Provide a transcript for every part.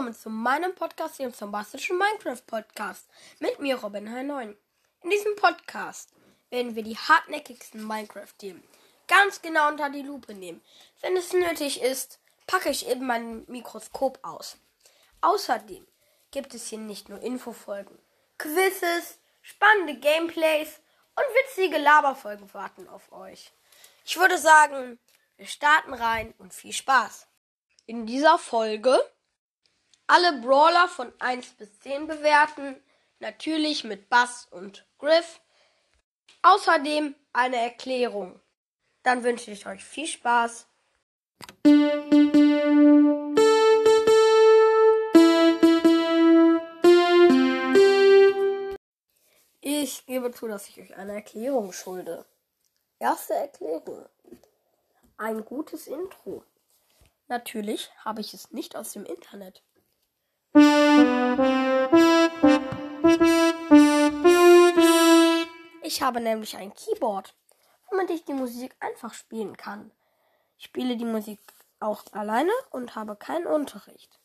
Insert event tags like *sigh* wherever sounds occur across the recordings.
willkommen zu meinem Podcast, dem bombastischen Minecraft Podcast, mit mir Robin H9. In diesem Podcast werden wir die hartnäckigsten Minecraft-Themen ganz genau unter die Lupe nehmen. Wenn es nötig ist, packe ich eben mein Mikroskop aus. Außerdem gibt es hier nicht nur Infofolgen, Quizzes, spannende Gameplays und witzige Laberfolgen warten auf euch. Ich würde sagen, wir starten rein und viel Spaß. In dieser Folge alle Brawler von 1 bis 10 bewerten. Natürlich mit Bass und Griff. Außerdem eine Erklärung. Dann wünsche ich euch viel Spaß. Ich gebe zu, dass ich euch eine Erklärung schulde. Erste Erklärung. Ein gutes Intro. Natürlich habe ich es nicht aus dem Internet. Ich habe nämlich ein Keyboard, womit ich die Musik einfach spielen kann. Ich spiele die Musik auch alleine und habe keinen Unterricht.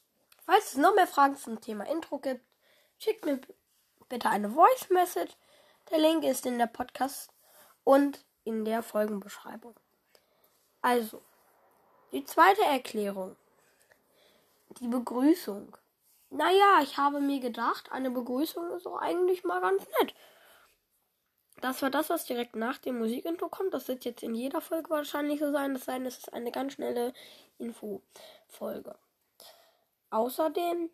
Falls es noch mehr Fragen zum Thema Intro gibt, schickt mir bitte eine Voice Message. Der Link ist in der Podcast und in der Folgenbeschreibung. Also, die zweite Erklärung. Die Begrüßung. Naja, ich habe mir gedacht, eine Begrüßung ist doch eigentlich mal ganz nett. Das war das, was direkt nach dem Musikintro kommt. Das wird jetzt in jeder Folge wahrscheinlich so sein. Das sein, es ist eine ganz schnelle Infofolge. Außerdem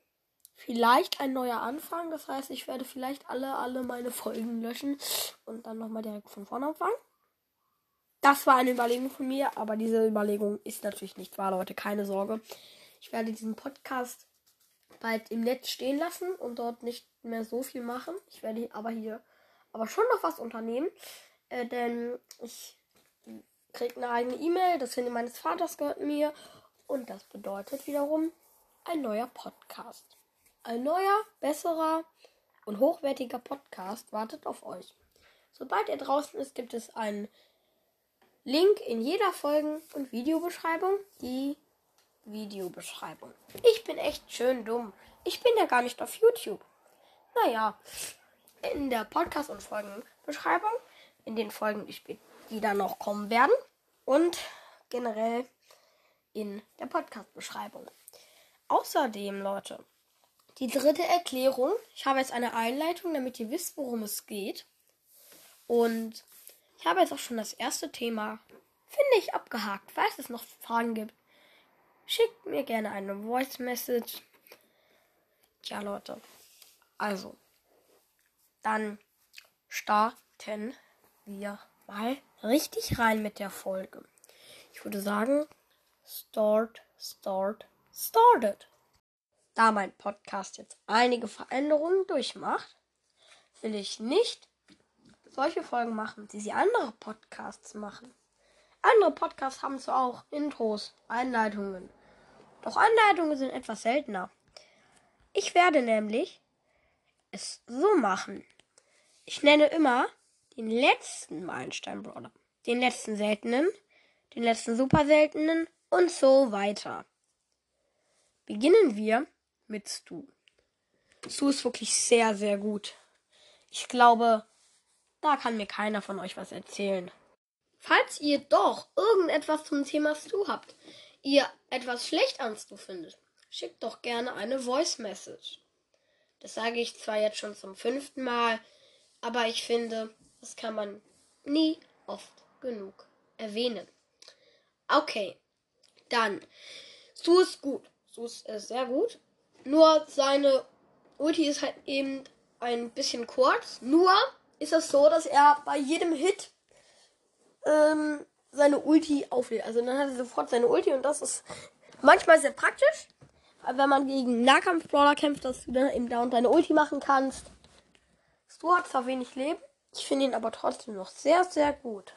vielleicht ein neuer Anfang. Das heißt, ich werde vielleicht alle, alle meine Folgen löschen und dann nochmal direkt von vorne anfangen. Das war eine Überlegung von mir, aber diese Überlegung ist natürlich nicht wahr, Leute. Keine Sorge. Ich werde diesen Podcast bald im Netz stehen lassen und dort nicht mehr so viel machen. Ich werde aber hier aber schon noch was unternehmen, äh, denn ich kriege eine eigene E-Mail, das Handy meines Vaters gehört mir und das bedeutet wiederum ein neuer Podcast. Ein neuer, besserer und hochwertiger Podcast wartet auf euch. Sobald er draußen ist, gibt es einen Link in jeder Folgen- und Videobeschreibung. Die Videobeschreibung. Ich bin echt schön dumm. Ich bin ja gar nicht auf YouTube. Naja, in der Podcast- und Folgenbeschreibung, in den Folgen, die, dann noch kommen werden und generell in der Podcast-Beschreibung. Außerdem, Leute, die dritte Erklärung. Ich habe jetzt eine Einleitung, damit ihr wisst, worum es geht. Und ich habe jetzt auch schon das erste Thema, finde ich, abgehakt. Falls es noch Fragen gibt, schickt mir gerne eine Voice Message. Tja, Leute. Also, dann starten wir mal richtig rein mit der Folge. Ich würde sagen, start, start, started. Da mein Podcast jetzt einige Veränderungen durchmacht, will ich nicht solche Folgen machen, die sie andere Podcasts machen. Andere Podcasts haben zwar auch Intros, Einleitungen, doch Einleitungen sind etwas seltener. Ich werde nämlich es so machen. Ich nenne immer den letzten Meilenstein-Brawler, den letzten seltenen, den letzten super seltenen und so weiter. Beginnen wir mit Stu. Stu ist wirklich sehr, sehr gut. Ich glaube, da kann mir keiner von euch was erzählen. Falls ihr doch irgendetwas zum Thema Stu habt, ihr etwas schlecht an Stu findet, schickt doch gerne eine Voice Message. Das sage ich zwar jetzt schon zum fünften Mal, aber ich finde, das kann man nie oft genug erwähnen. Okay, dann. Stu ist gut. Stu ist äh, sehr gut. Nur seine Ulti ist halt eben ein bisschen kurz. Nur ist es so, dass er bei jedem Hit ähm, seine Ulti auflädt. Also dann hat er sofort seine Ulti und das ist manchmal sehr praktisch wenn man gegen Nahkampf-Brawler kämpft, dass du dann eben da und deine Ulti machen kannst. Stu hat zwar wenig Leben, ich finde ihn aber trotzdem noch sehr, sehr gut.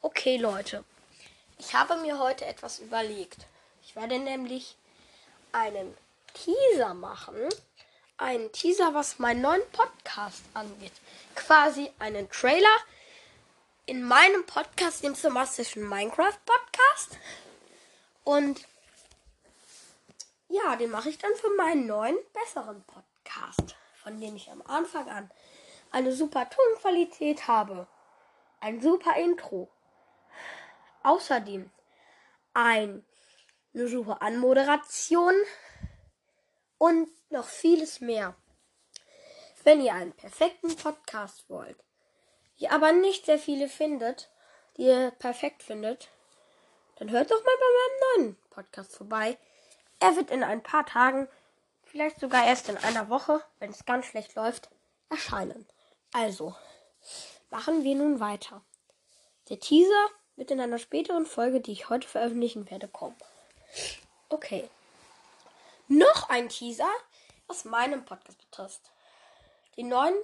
Okay, Leute. Ich habe mir heute etwas überlegt. Ich werde nämlich einen Teaser machen. Einen Teaser, was meinen neuen Podcast angeht. Quasi einen Trailer in meinem Podcast, dem somastischen Minecraft Podcast. Und ja, den mache ich dann für meinen neuen, besseren Podcast, von dem ich am Anfang an eine super Tonqualität habe. Ein super Intro. Außerdem ein, eine super Anmoderation und noch vieles mehr. Wenn ihr einen perfekten Podcast wollt, ihr aber nicht sehr viele findet, die ihr perfekt findet, dann hört doch mal bei meinem neuen Podcast vorbei. Er wird in ein paar Tagen, vielleicht sogar erst in einer Woche, wenn es ganz schlecht läuft, erscheinen. Also, machen wir nun weiter. Der Teaser wird in einer späteren Folge, die ich heute veröffentlichen werde, kommen. Okay. Noch ein Teaser, was meinem Podcast betrifft. Die neuen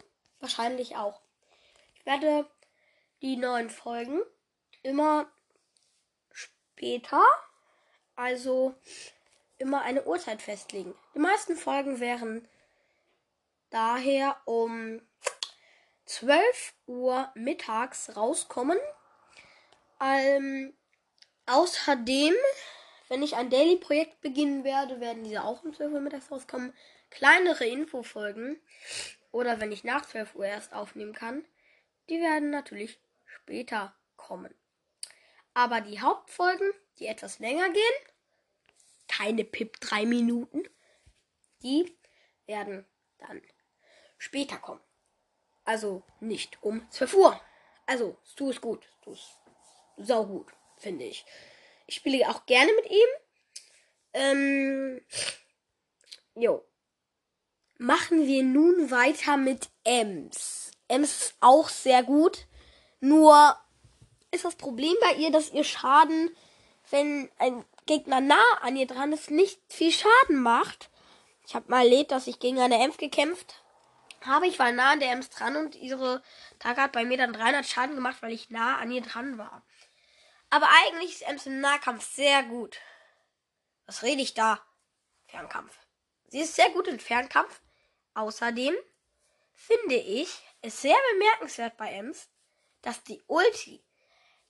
wahrscheinlich auch. Werde die neuen Folgen immer später, also immer eine Uhrzeit festlegen. Die meisten Folgen wären daher um 12 Uhr mittags rauskommen. Ähm, außerdem, wenn ich ein Daily-Projekt beginnen werde, werden diese auch um 12 Uhr mittags rauskommen. Kleinere Infofolgen oder wenn ich nach 12 Uhr erst aufnehmen kann, die werden natürlich später kommen. Aber die Hauptfolgen, die etwas länger gehen, keine Pip 3 Minuten, die werden dann später kommen. Also nicht um 12 Uhr. Also, Stu ist gut. Stu ist sau gut, finde ich. Ich spiele auch gerne mit ihm. Ähm, jo machen wir nun weiter mit Ems. Ems ist auch sehr gut. Nur ist das Problem bei ihr, dass ihr Schaden, wenn ein Gegner nah an ihr dran ist, nicht viel Schaden macht. Ich habe mal erlebt, dass ich gegen eine Ems gekämpft habe. Ich war nah an der Ems dran und ihre Tage hat bei mir dann 300 Schaden gemacht, weil ich nah an ihr dran war. Aber eigentlich ist Ems im Nahkampf sehr gut. Was rede ich da? Fernkampf. Sie ist sehr gut im Fernkampf. Außerdem finde ich es sehr bemerkenswert bei Ems, dass die Ulti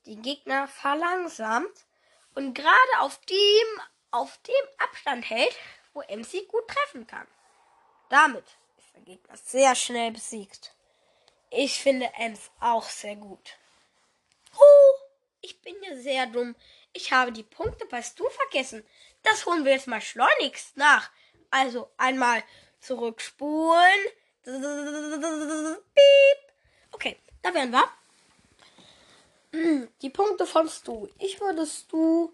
den Gegner verlangsamt und gerade auf dem, auf dem Abstand hält, wo Ems sie gut treffen kann. Damit ist der Gegner sehr schnell besiegt. Ich finde Ems auch sehr gut. Oh, ich bin ja sehr dumm. Ich habe die Punkte bei Stu vergessen. Das holen wir jetzt mal schleunigst nach. Also einmal Zurückspulen. Piep. Okay, da wären wir. Die Punkte von Stu. Ich würde Stu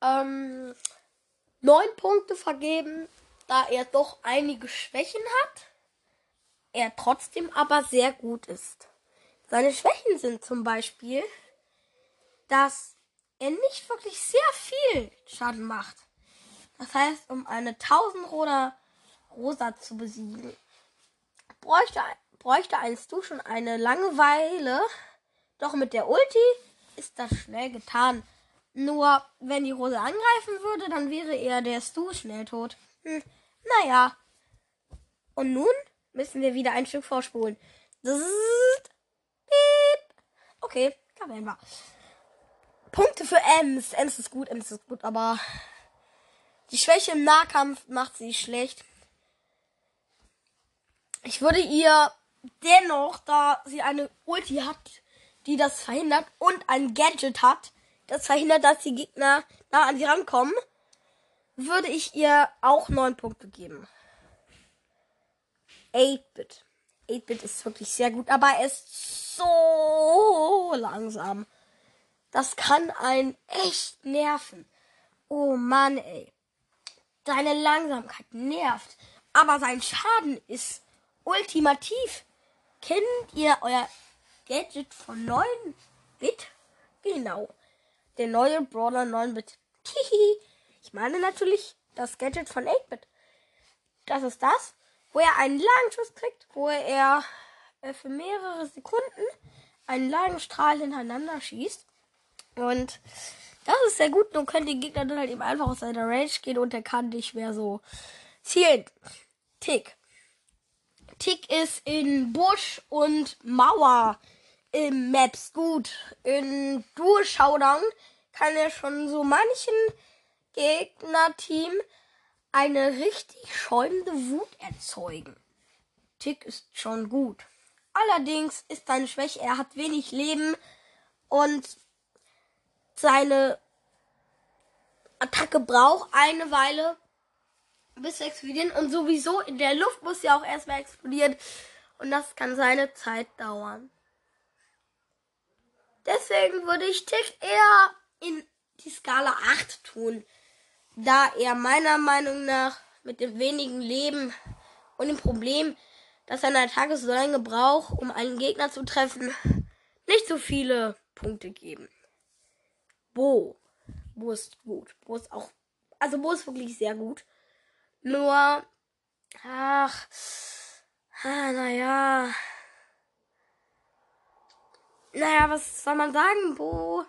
ähm, neun Punkte vergeben, da er doch einige Schwächen hat. Er trotzdem aber sehr gut ist. Seine Schwächen sind zum Beispiel, dass er nicht wirklich sehr viel Schaden macht. Das heißt, um eine 1000 oder Rosa zu besiegen. Bräuchte, bräuchte einst du schon eine Langeweile, doch mit der Ulti ist das schnell getan. Nur, wenn die Rose angreifen würde, dann wäre eher der Stu schnell tot. Hm, naja. Und nun müssen wir wieder ein Stück vorspulen. Okay, da werden wir. Punkte für Ems. Ems ist gut, Ems ist gut, aber die Schwäche im Nahkampf macht sie schlecht. Ich würde ihr dennoch, da sie eine Ulti hat, die das verhindert und ein Gadget hat, das verhindert, dass die Gegner nah an sie rankommen, würde ich ihr auch neun Punkte geben. 8-Bit. 8-Bit ist wirklich sehr gut, aber er ist so langsam. Das kann einen echt nerven. Oh Mann, ey. Seine Langsamkeit nervt. Aber sein Schaden ist ultimativ. Kennt ihr euer Gadget von 9-Bit? Genau. Der neue Brawler 9-Bit. *laughs* ich meine natürlich das Gadget von 8-Bit. Das ist das, wo er einen langen Schuss kriegt, wo er äh, für mehrere Sekunden einen langen Strahl hintereinander schießt. Und das ist sehr gut. Nun könnt ihr Gegner dann halt eben einfach aus seiner Range gehen und er kann nicht mehr so zielen. Tick. Tick ist in Busch und Mauer im Maps gut. In Dual Showdown kann er schon so manchen Gegnerteam eine richtig schäumende Wut erzeugen. Tick ist schon gut. Allerdings ist seine Schwäche, er hat wenig Leben und seine Attacke braucht eine Weile bis zu explodieren und sowieso in der Luft muss ja auch erstmal explodieren und das kann seine Zeit dauern. Deswegen würde ich Tick eher in die Skala 8 tun, da er meiner Meinung nach mit dem wenigen Leben und dem Problem, dass seine Attacke so lange braucht, um einen Gegner zu treffen, nicht so viele Punkte geben. Bo. Bo ist gut. Bo ist auch. Also Bo ist wirklich sehr gut. Nur. Ach. Ah, naja. Naja, was soll man sagen? Bo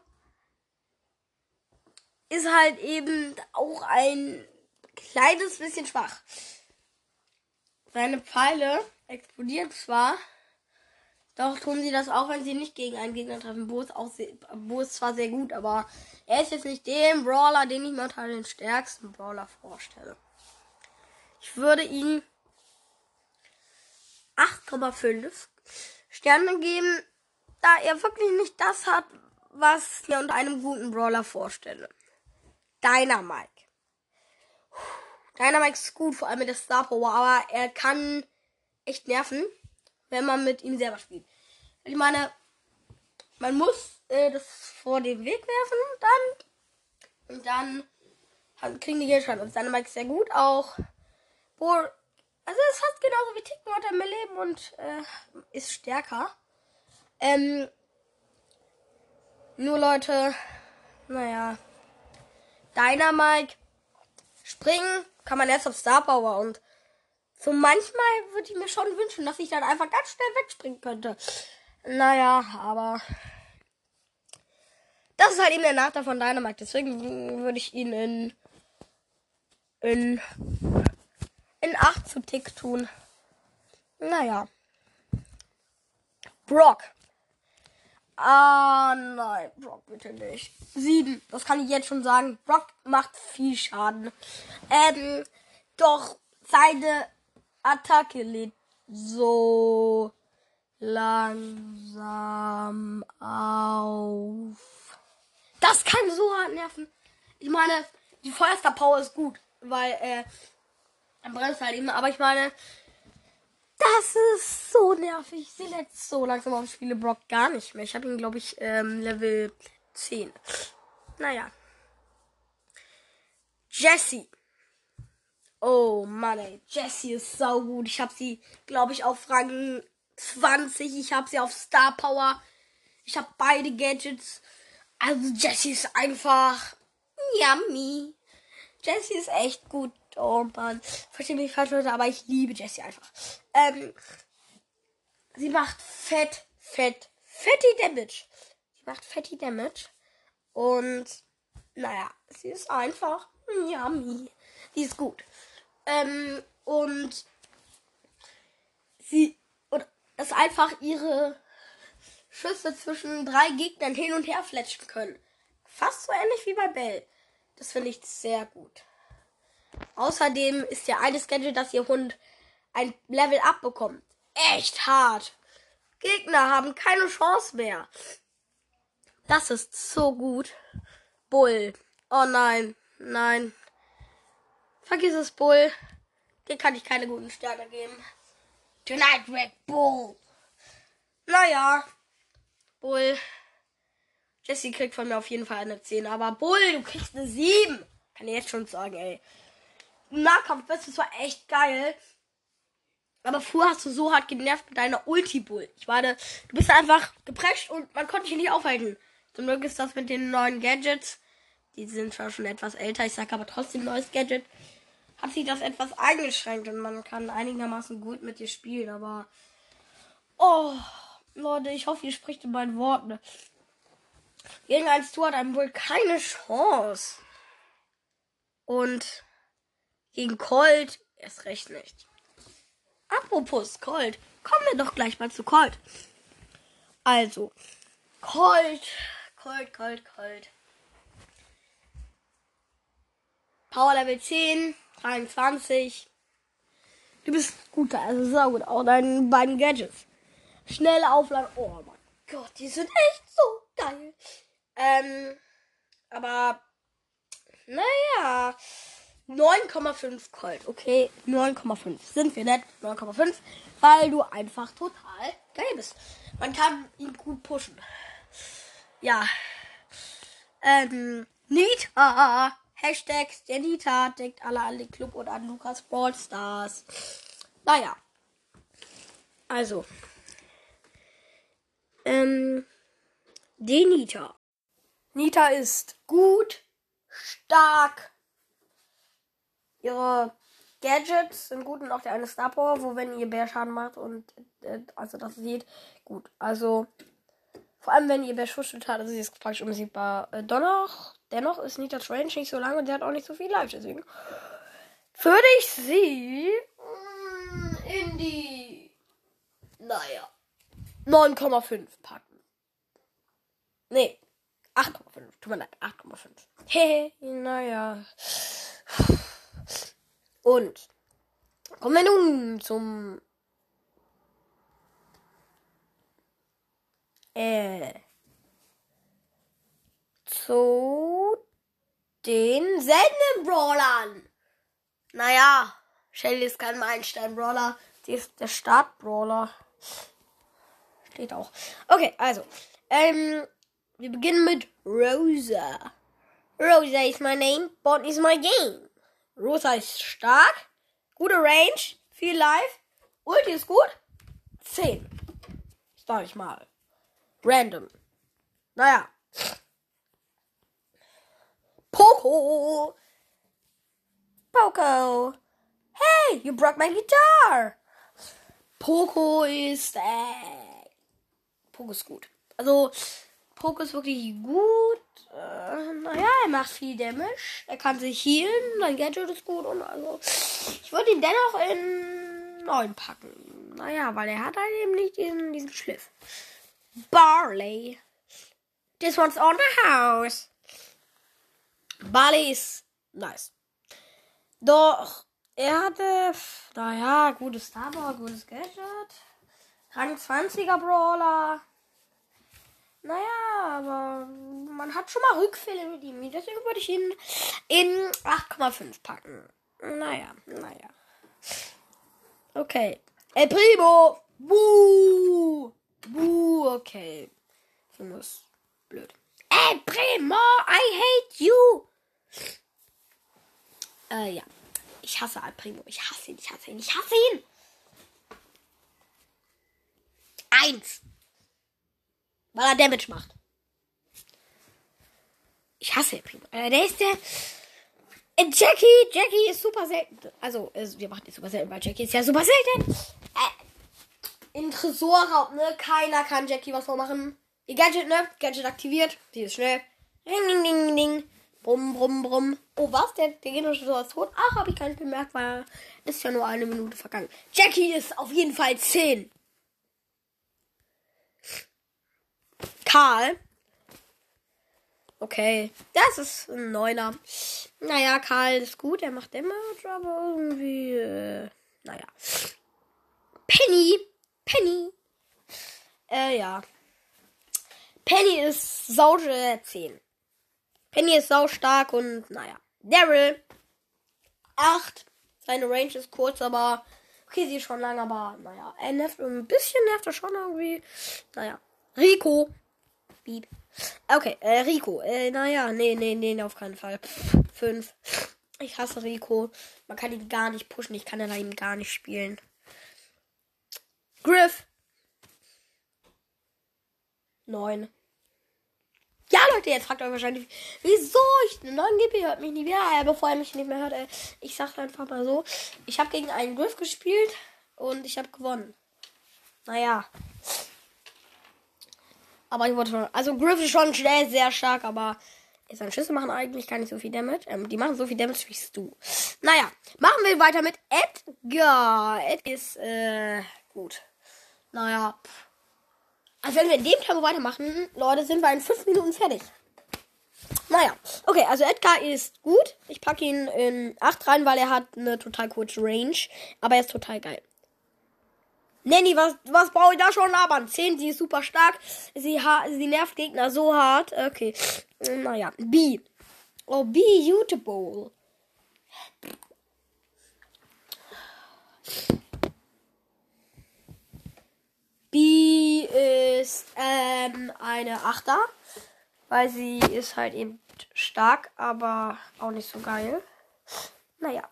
ist halt eben auch ein kleines bisschen schwach. Seine Pfeile explodieren zwar, doch tun sie das auch, wenn sie nicht gegen einen Gegner treffen. Bo ist, auch sehr, Bo ist zwar sehr gut, aber er ist jetzt nicht dem Brawler, den ich mir unter den stärksten Brawler vorstelle. Ich würde ihm 8,5 Sterne geben, da er wirklich nicht das hat, was ich mir unter einem guten Brawler vorstelle. Dynamike. Dynamike ist gut, vor allem mit der Star Power, aber er kann echt nerven, wenn man mit ihm selber spielt. Ich meine, man muss äh, das vor den Weg werfen, dann und dann kriegen die Gegner Und Dynamike ist sehr gut auch. Wo, also es hat genauso wie Tick mehr Leben und äh, ist stärker. Ähm, nur Leute, naja, Dynamike springen kann man erst auf Star Power und so manchmal würde ich mir schon wünschen, dass ich dann einfach ganz schnell wegspringen könnte. Naja, aber das ist halt eben der Nachteil von Dynamite. Deswegen würde ich ihn in in in 8 zu Tick tun. Naja. Brock. Ah, nein, Brock bitte nicht. Sieben, das kann ich jetzt schon sagen. Brock macht viel Schaden. Ähm, doch seine Attacke lädt so langsam auf. Das kann so hart nerven. Ich meine, die Feuerstar Power ist gut, weil äh, er bremst halt immer. Aber ich meine, das ist so nervig. Ich sehe jetzt so langsam auf Spiele Brock gar nicht mehr. Ich habe ihn, glaube ich, ähm, Level 10. Naja. Jessie. Oh Mann, ey. Jessie ist sau gut. Ich habe sie, glaube ich, auf Rang 20. Ich habe sie auf Star Power. Ich habe beide Gadgets. Also Jessie ist einfach yummy. Jessie ist echt gut. Oh Mann. Verstehe mich falsch, Leute, aber ich liebe Jessie einfach. Ähm, sie macht fett, fett, fetty Damage. Sie macht fetty Damage. Und, naja, sie ist einfach yummy. Die ist gut. Ähm, und sie, und es einfach ihre Schüsse zwischen drei Gegnern hin und her fletschen können. Fast so ähnlich wie bei Bell. Das finde ich sehr gut. Außerdem ist ja eines Gadget, dass ihr Hund ein Level up bekommt. Echt hart. Gegner haben keine Chance mehr. Das ist so gut. Bull. Oh nein. Nein. Vergiss es, Bull. Dir kann ich keine guten Sterne geben. Tonight Red Bull. Naja. Bull. Jesse kriegt von mir auf jeden Fall eine 10. Aber Bull, du kriegst eine 7. Kann ich jetzt schon sagen, ey. Nahkampf bist du zwar echt geil. Aber früher hast du so hart genervt mit deiner Ulti-Bull. Ich meine, du bist einfach geprescht und man konnte dich nicht aufhalten. Zum Glück ist das mit den neuen Gadgets. Die sind zwar schon etwas älter, ich sage aber trotzdem neues Gadget. Hat sich das etwas eingeschränkt und man kann einigermaßen gut mit dir spielen, aber. Oh, Leute, ich hoffe, ihr spricht in meinen Worten. Gegen ein Stu hat einem wohl keine Chance. Und gegen Colt erst recht nicht. Apropos Colt, kommen wir doch gleich mal zu Colt. Also, Colt, Colt, Colt, Colt. Power Level 10, 23. Du bist gut, also sau gut. Auch deine beiden Gadgets. Schnelle Aufladen. Oh mein Gott, die sind echt so geil. Ähm, aber, naja. 9,5 Colt. Okay, 9,5. Sind wir nett? 9,5. Weil du einfach total geil bist. Man kann ihn gut pushen. Ja. Ähm, Nita. Hashtags der Nita deckt alle an den Club und an Lukas Brawl Stars. Naja. Also. Ähm. Die Nita. Nita ist gut, stark. Ihre Gadgets sind gut und auch der eine Star Power, wo wenn ihr Bär Schaden macht und äh, also das sieht gut. Also vor allem wenn ihr Bär Schutzschild hat, also sie ist praktisch unbesiegbar. Äh, dennoch, dennoch ist Nita's Range nicht so lang und sie hat auch nicht so viel Life, deswegen würde ich sie mm, in die naja 9,5 packen. Nee, 8,5. Tut mir leid, 8,5. *laughs* Hehe, naja. Und kommen wir nun zum äh, zu den seltenen Brawlern. Naja, Shelly ist kein Meilenstein-Brawler. Sie ist der Start-Brawler. Steht auch. Okay, also. Ähm, wir beginnen mit Rosa. Rosa is my name, Bond is my game. Rosa ist stark, gute Range, viel Life, Ulti ist gut. 10. Sag ich mal. Random. Naja. Poco. Poco. Hey, you broke my guitar. Poco ist, äh, Poco ist gut. Also, Poco ist wirklich gut. Äh, naja, er macht viel Damage. Er kann sich healen. Sein Gadget ist gut. Und also, ich würde ihn dennoch in 9 packen. Naja, weil er hat halt eben nicht diesen, diesen Schliff. Barley. This one's on the house. Barley ist nice. Doch, er hatte, naja, gutes Starboard, gutes Gadget. Rang 20er Brawler. Naja, aber man hat schon mal Rückfälle mit ihm. Deswegen würde ich ihn in 8,5 packen. Naja, naja. Okay. El Primo! Buh! Buh, okay. Das ist blöd. El Primo, I hate you! Äh, ja. Ich hasse Al Primo. Ich hasse ihn, ich hasse ihn, ich hasse ihn! Eins! Weil er Damage macht. Ich hasse Primo. Äh, der ist der. Äh, Jackie! Jackie ist super selten. Also, äh, wir machen die super selten, weil Jackie ist ja super selten. Äh, in Tresorraub, ne? Keiner kann Jackie was vormachen. Ihr Gadget, ne? Gadget aktiviert. Sie ist schnell. Ding, ding, ding, ding. Brumm, brumm, brumm. Oh, was? Der, der Genotresor ist tot? Ach, habe ich gar nicht bemerkt, weil ist ja nur eine Minute vergangen. Jackie ist auf jeden Fall 10. Karl. Okay, das ist ein Neuner. Naja, Karl ist gut, er macht Damage, aber irgendwie, äh, naja. Penny, Penny. Äh, ja. Penny ist sau 10. Penny ist sau stark und, naja. Daryl, 8. Seine Range ist kurz, aber, okay, sie ist schon lang, aber, naja. Er nervt, ein bisschen nervt er schon irgendwie. Naja. Rico, Beep. Okay, äh, Rico. Äh, naja, nee, nee, nee, auf keinen Fall. Pff, fünf. Ich hasse Rico. Man kann ihn gar nicht pushen. Ich kann ihn gar nicht spielen. Griff. Neun. Ja, Leute, jetzt fragt euch wahrscheinlich, wieso ich einen neuen. Ihr hört mich nie wieder. Ja, bevor er mich nicht mehr hört, ey, ich sag einfach mal so. Ich habe gegen einen Griff gespielt und ich habe gewonnen. Naja. Aber ich wollte schon. Also Griff ist schon schnell sehr stark, aber seine Schüsse machen eigentlich gar nicht so viel Damage. Ähm, die machen so viel Damage wie du. Naja, machen wir weiter mit Edgar. Edgar ist äh, gut. Naja. Also wenn wir in dem Tempo weitermachen, Leute, sind wir in 5 Minuten fertig. Naja, okay, also Edgar ist gut. Ich packe ihn in 8 rein, weil er hat eine total kurze Range. Aber er ist total geil. Nanny, was, was brauche ich da schon labern? 10, sie ist super stark. Sie, sie nervt Gegner so hart. Okay. Naja. B. Oh, Beautiful. B ist ähm, eine Achter, weil sie ist halt eben stark, aber auch nicht so geil. Naja.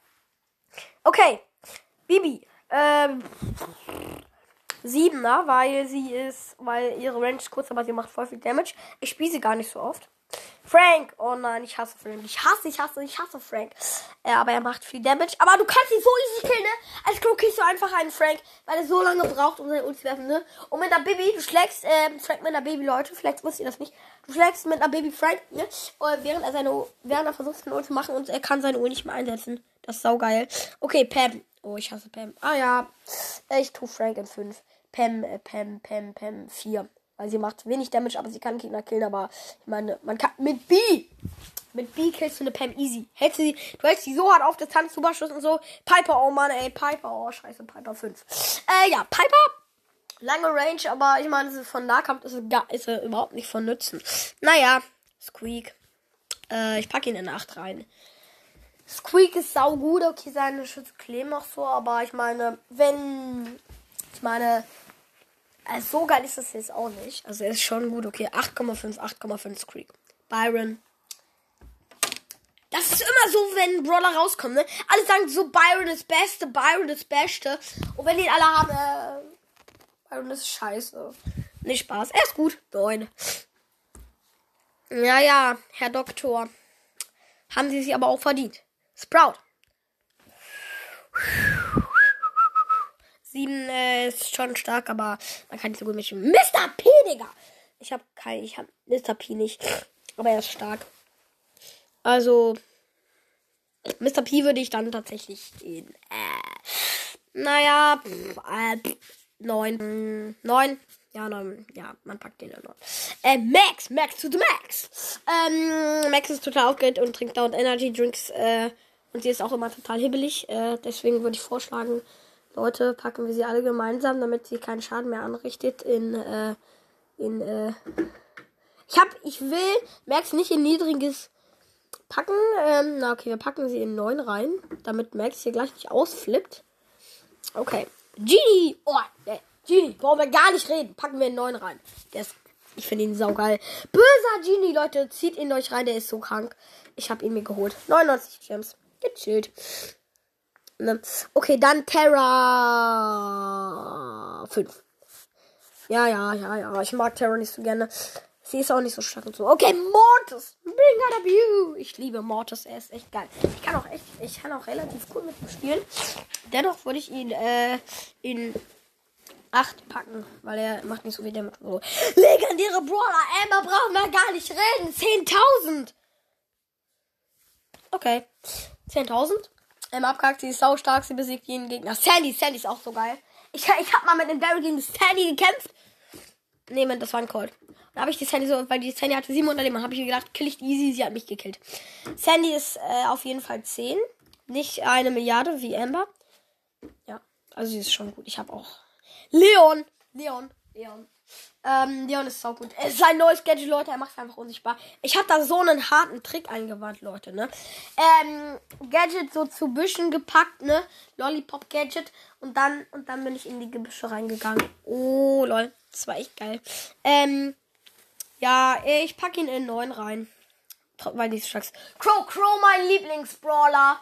Okay. Bibi. Ähm, Siebener, weil sie ist, weil ihre Range ist kurz, aber sie macht voll viel Damage. Ich spiele sie gar nicht so oft. Frank, oh nein, ich hasse Frank. Ich hasse, ich hasse, ich hasse Frank. Äh, aber er macht viel Damage. Aber du kannst ihn so easy killen, ne? Als Crow killst du einfach einen Frank, weil er so lange braucht, um seine Ulti zu werfen, ne? Und mit einer Baby, du schlägst, ähm, Frank mit einer Baby, Leute, vielleicht wisst ihr das nicht. Du schlägst mit einer Baby Frank, ne? Und während er seine, während er versucht, seine Ulti zu machen und er kann seine Ulti nicht mehr einsetzen. Das ist saugeil. Okay, Pam. Oh, ich hasse Pam. Ah ja. Ich tue Frank in 5. Pam, äh, Pam, Pam, Pam 4. Weil sie macht wenig Damage, aber sie kann Gegner killen. Aber ich meine, man kann mit B. Mit B killst du eine Pam easy. Hältst du sie, du hältst sie so hart auf Distanz, Superschuss und so. Piper, oh Mann, ey, Piper, oh scheiße, Piper 5. Äh, ja, Piper. Lange Range, aber ich meine, von Nahkampf ist, ist er überhaupt nicht von Nutzen. Naja, Squeak. Äh, ich packe ihn in 8 rein. Squeak ist sau gut, okay, seine Schütze kleben auch so, aber ich meine, wenn, ich meine, also so geil ist das jetzt auch nicht. Also er ist schon gut, okay, 8,5, 8,5 Squeak. Byron. Das ist immer so, wenn Brawler rauskommen, ne? Alle sagen so, Byron ist Beste, Byron ist Beste. Und wenn die alle haben, äh, Byron ist scheiße. Nicht Spaß. Er ist gut. Neun. Ja, ja, Herr Doktor. Haben sie sich aber auch verdient. Sprout. Sieben äh, ist schon stark, aber man kann nicht so gut mit Mr. P, Digga. Ich hab kein, ich hab Mr. P nicht. Aber er ist stark. Also, Mr. P würde ich dann tatsächlich in, äh, naja, pff, äh, neun, neun, ja, neun, ja, man packt den in neun. Äh, Max, Max to the Max. Ähm, Max ist total aufgeregt und trinkt dauernd Energy Drinks, äh, und sie ist auch immer total hibbelig. Äh, deswegen würde ich vorschlagen, Leute, packen wir sie alle gemeinsam, damit sie keinen Schaden mehr anrichtet in, äh, in, äh. Ich hab, ich will, Max nicht in niedriges packen. Ähm, na okay, wir packen sie in 9 rein, damit Max hier gleich nicht ausflippt. Okay. Genie! Oh, der Genie, brauchen wir gar nicht reden. Packen wir in 9 rein. Der ist, ich finde ihn saugeil. Böser Genie, Leute, zieht ihn euch rein, der ist so krank. Ich habe ihn mir geholt. 99 Gems. Gechillt. Ne? Okay, dann Terra 5. Ja, ja, ja, ja. Ich mag Terra nicht so gerne. Sie ist auch nicht so stark und so. Okay, Mortis. Bring out of you. Ich liebe Mortis. Er ist echt geil. Ich kann auch echt, ich kann auch relativ cool mit ihm spielen. Dennoch würde ich ihn äh, in 8 packen, weil er macht nicht so viel Damage. So. Legendäre Brawler. Emma brauchen wir gar nicht reden. 10.000. Okay. 10.000. Emma abgehakt. Sie ist sau stark. Sie besiegt jeden Gegner. Sandy. Sandy ist auch so geil. Ich, ich hab mal mit dem Daryl gegen Sandy gekämpft. Nee, man, das war ein Cold. Da habe ich die Sandy so, weil die Sandy hatte 700 Leben, habe ich mir gedacht, kill ich easy, sie hat mich gekillt. Sandy ist äh, auf jeden Fall 10. Nicht eine Milliarde wie Amber. Ja, also sie ist schon gut. Ich habe auch. Leon! Leon! Leon. Ähm, Leon ist so gut. Es ist ein neues Gadget, Leute. Er macht es einfach unsichtbar. Ich habe da so einen harten Trick eingewandt, Leute, ne? Ähm, Gadget so zu Büschen gepackt, ne? Lollipop Gadget. Und dann, und dann bin ich in die Gebüsche reingegangen. Oh, lol. Das war echt geil. Ähm, ja, ich packe ihn in 9 rein. Weil die Schacks. Crow, Crow, mein Lieblingsbrawler.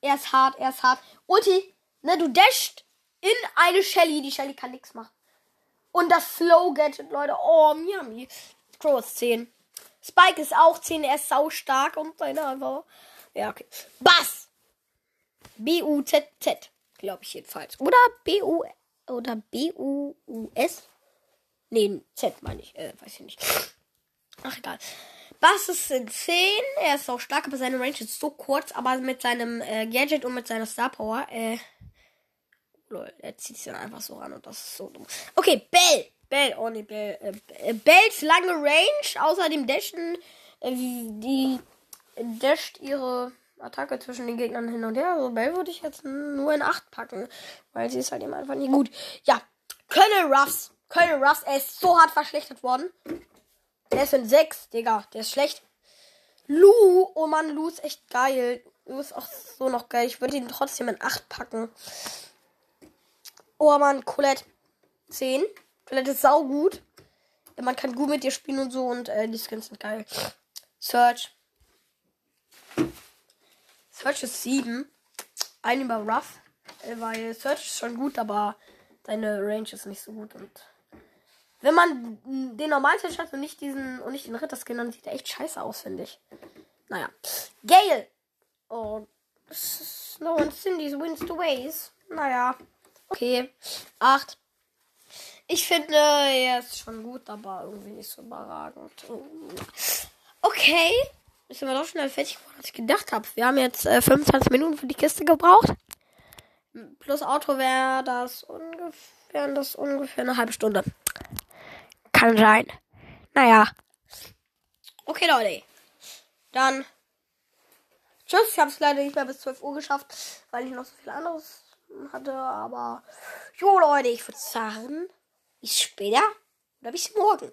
Er ist hart, er ist hart. Ulti, ne, du dasht in eine Shelly. Die Shelly kann nichts machen. Und das Slow Gadget, Leute. Oh, yummy. Crow ist 10. Spike ist auch 10. Er ist sau stark und seine einfach. Ja, okay. Bass. B-U-Z-Z. Glaube ich jedenfalls. Oder B-U oder B-U-U-S. Nee, Z meine ich. Äh, weiß ich nicht. Ach, egal. Bass ist in 10. Er ist auch stark, aber seine Range ist so kurz. Aber mit seinem äh, Gadget und mit seiner Star Power, äh. Lol, er zieht sich dann einfach so ran und das ist so dumm. Okay, Bell. Bell, oh nee, Bell. Äh, Bells lange Range, außer dem Dashen äh, die dasht ihre Attacke zwischen den Gegnern hin und her. Also Bell würde ich jetzt nur in 8 packen, weil sie ist halt eben einfach nicht gut. Ja, Colonel Ruffs. Colonel Ruffs, er ist so hart verschlechtert worden. Der ist in 6, Digga. Der ist schlecht. Lou, oh Mann, Lou ist echt geil. Lou ist auch so noch geil. Ich würde ihn trotzdem in 8 packen. Oh Mann, Colette 10. Colette ist sau gut. Man kann gut mit dir spielen und so und äh, die Skins sind geil. Search. Search ist 7. Ein über Rough. Äh, weil Search ist schon gut, aber seine Range ist nicht so gut. Und wenn man den normalen Search hat und nicht diesen und nicht den Ritterskin, dann sieht er echt scheiße aus, finde ich. Naja. Gale. Oh. No one Cindy's wins the ways. Naja. Okay. 8. Ich finde, er ist schon gut, aber irgendwie nicht so überragend. Okay. Ich bin doch schnell fertig geworden, als ich gedacht habe. Wir haben jetzt äh, 25 Minuten für die Kiste gebraucht. Plus Auto wäre das ungefähr, das ungefähr eine halbe Stunde. Kann sein. Naja. Okay, Leute. Dann. Tschüss. Ich habe es leider nicht mehr bis 12 Uhr geschafft, weil ich noch so viel anderes hatte. Aber. Jo, Leute, ich würde sagen, bis später oder bis morgen.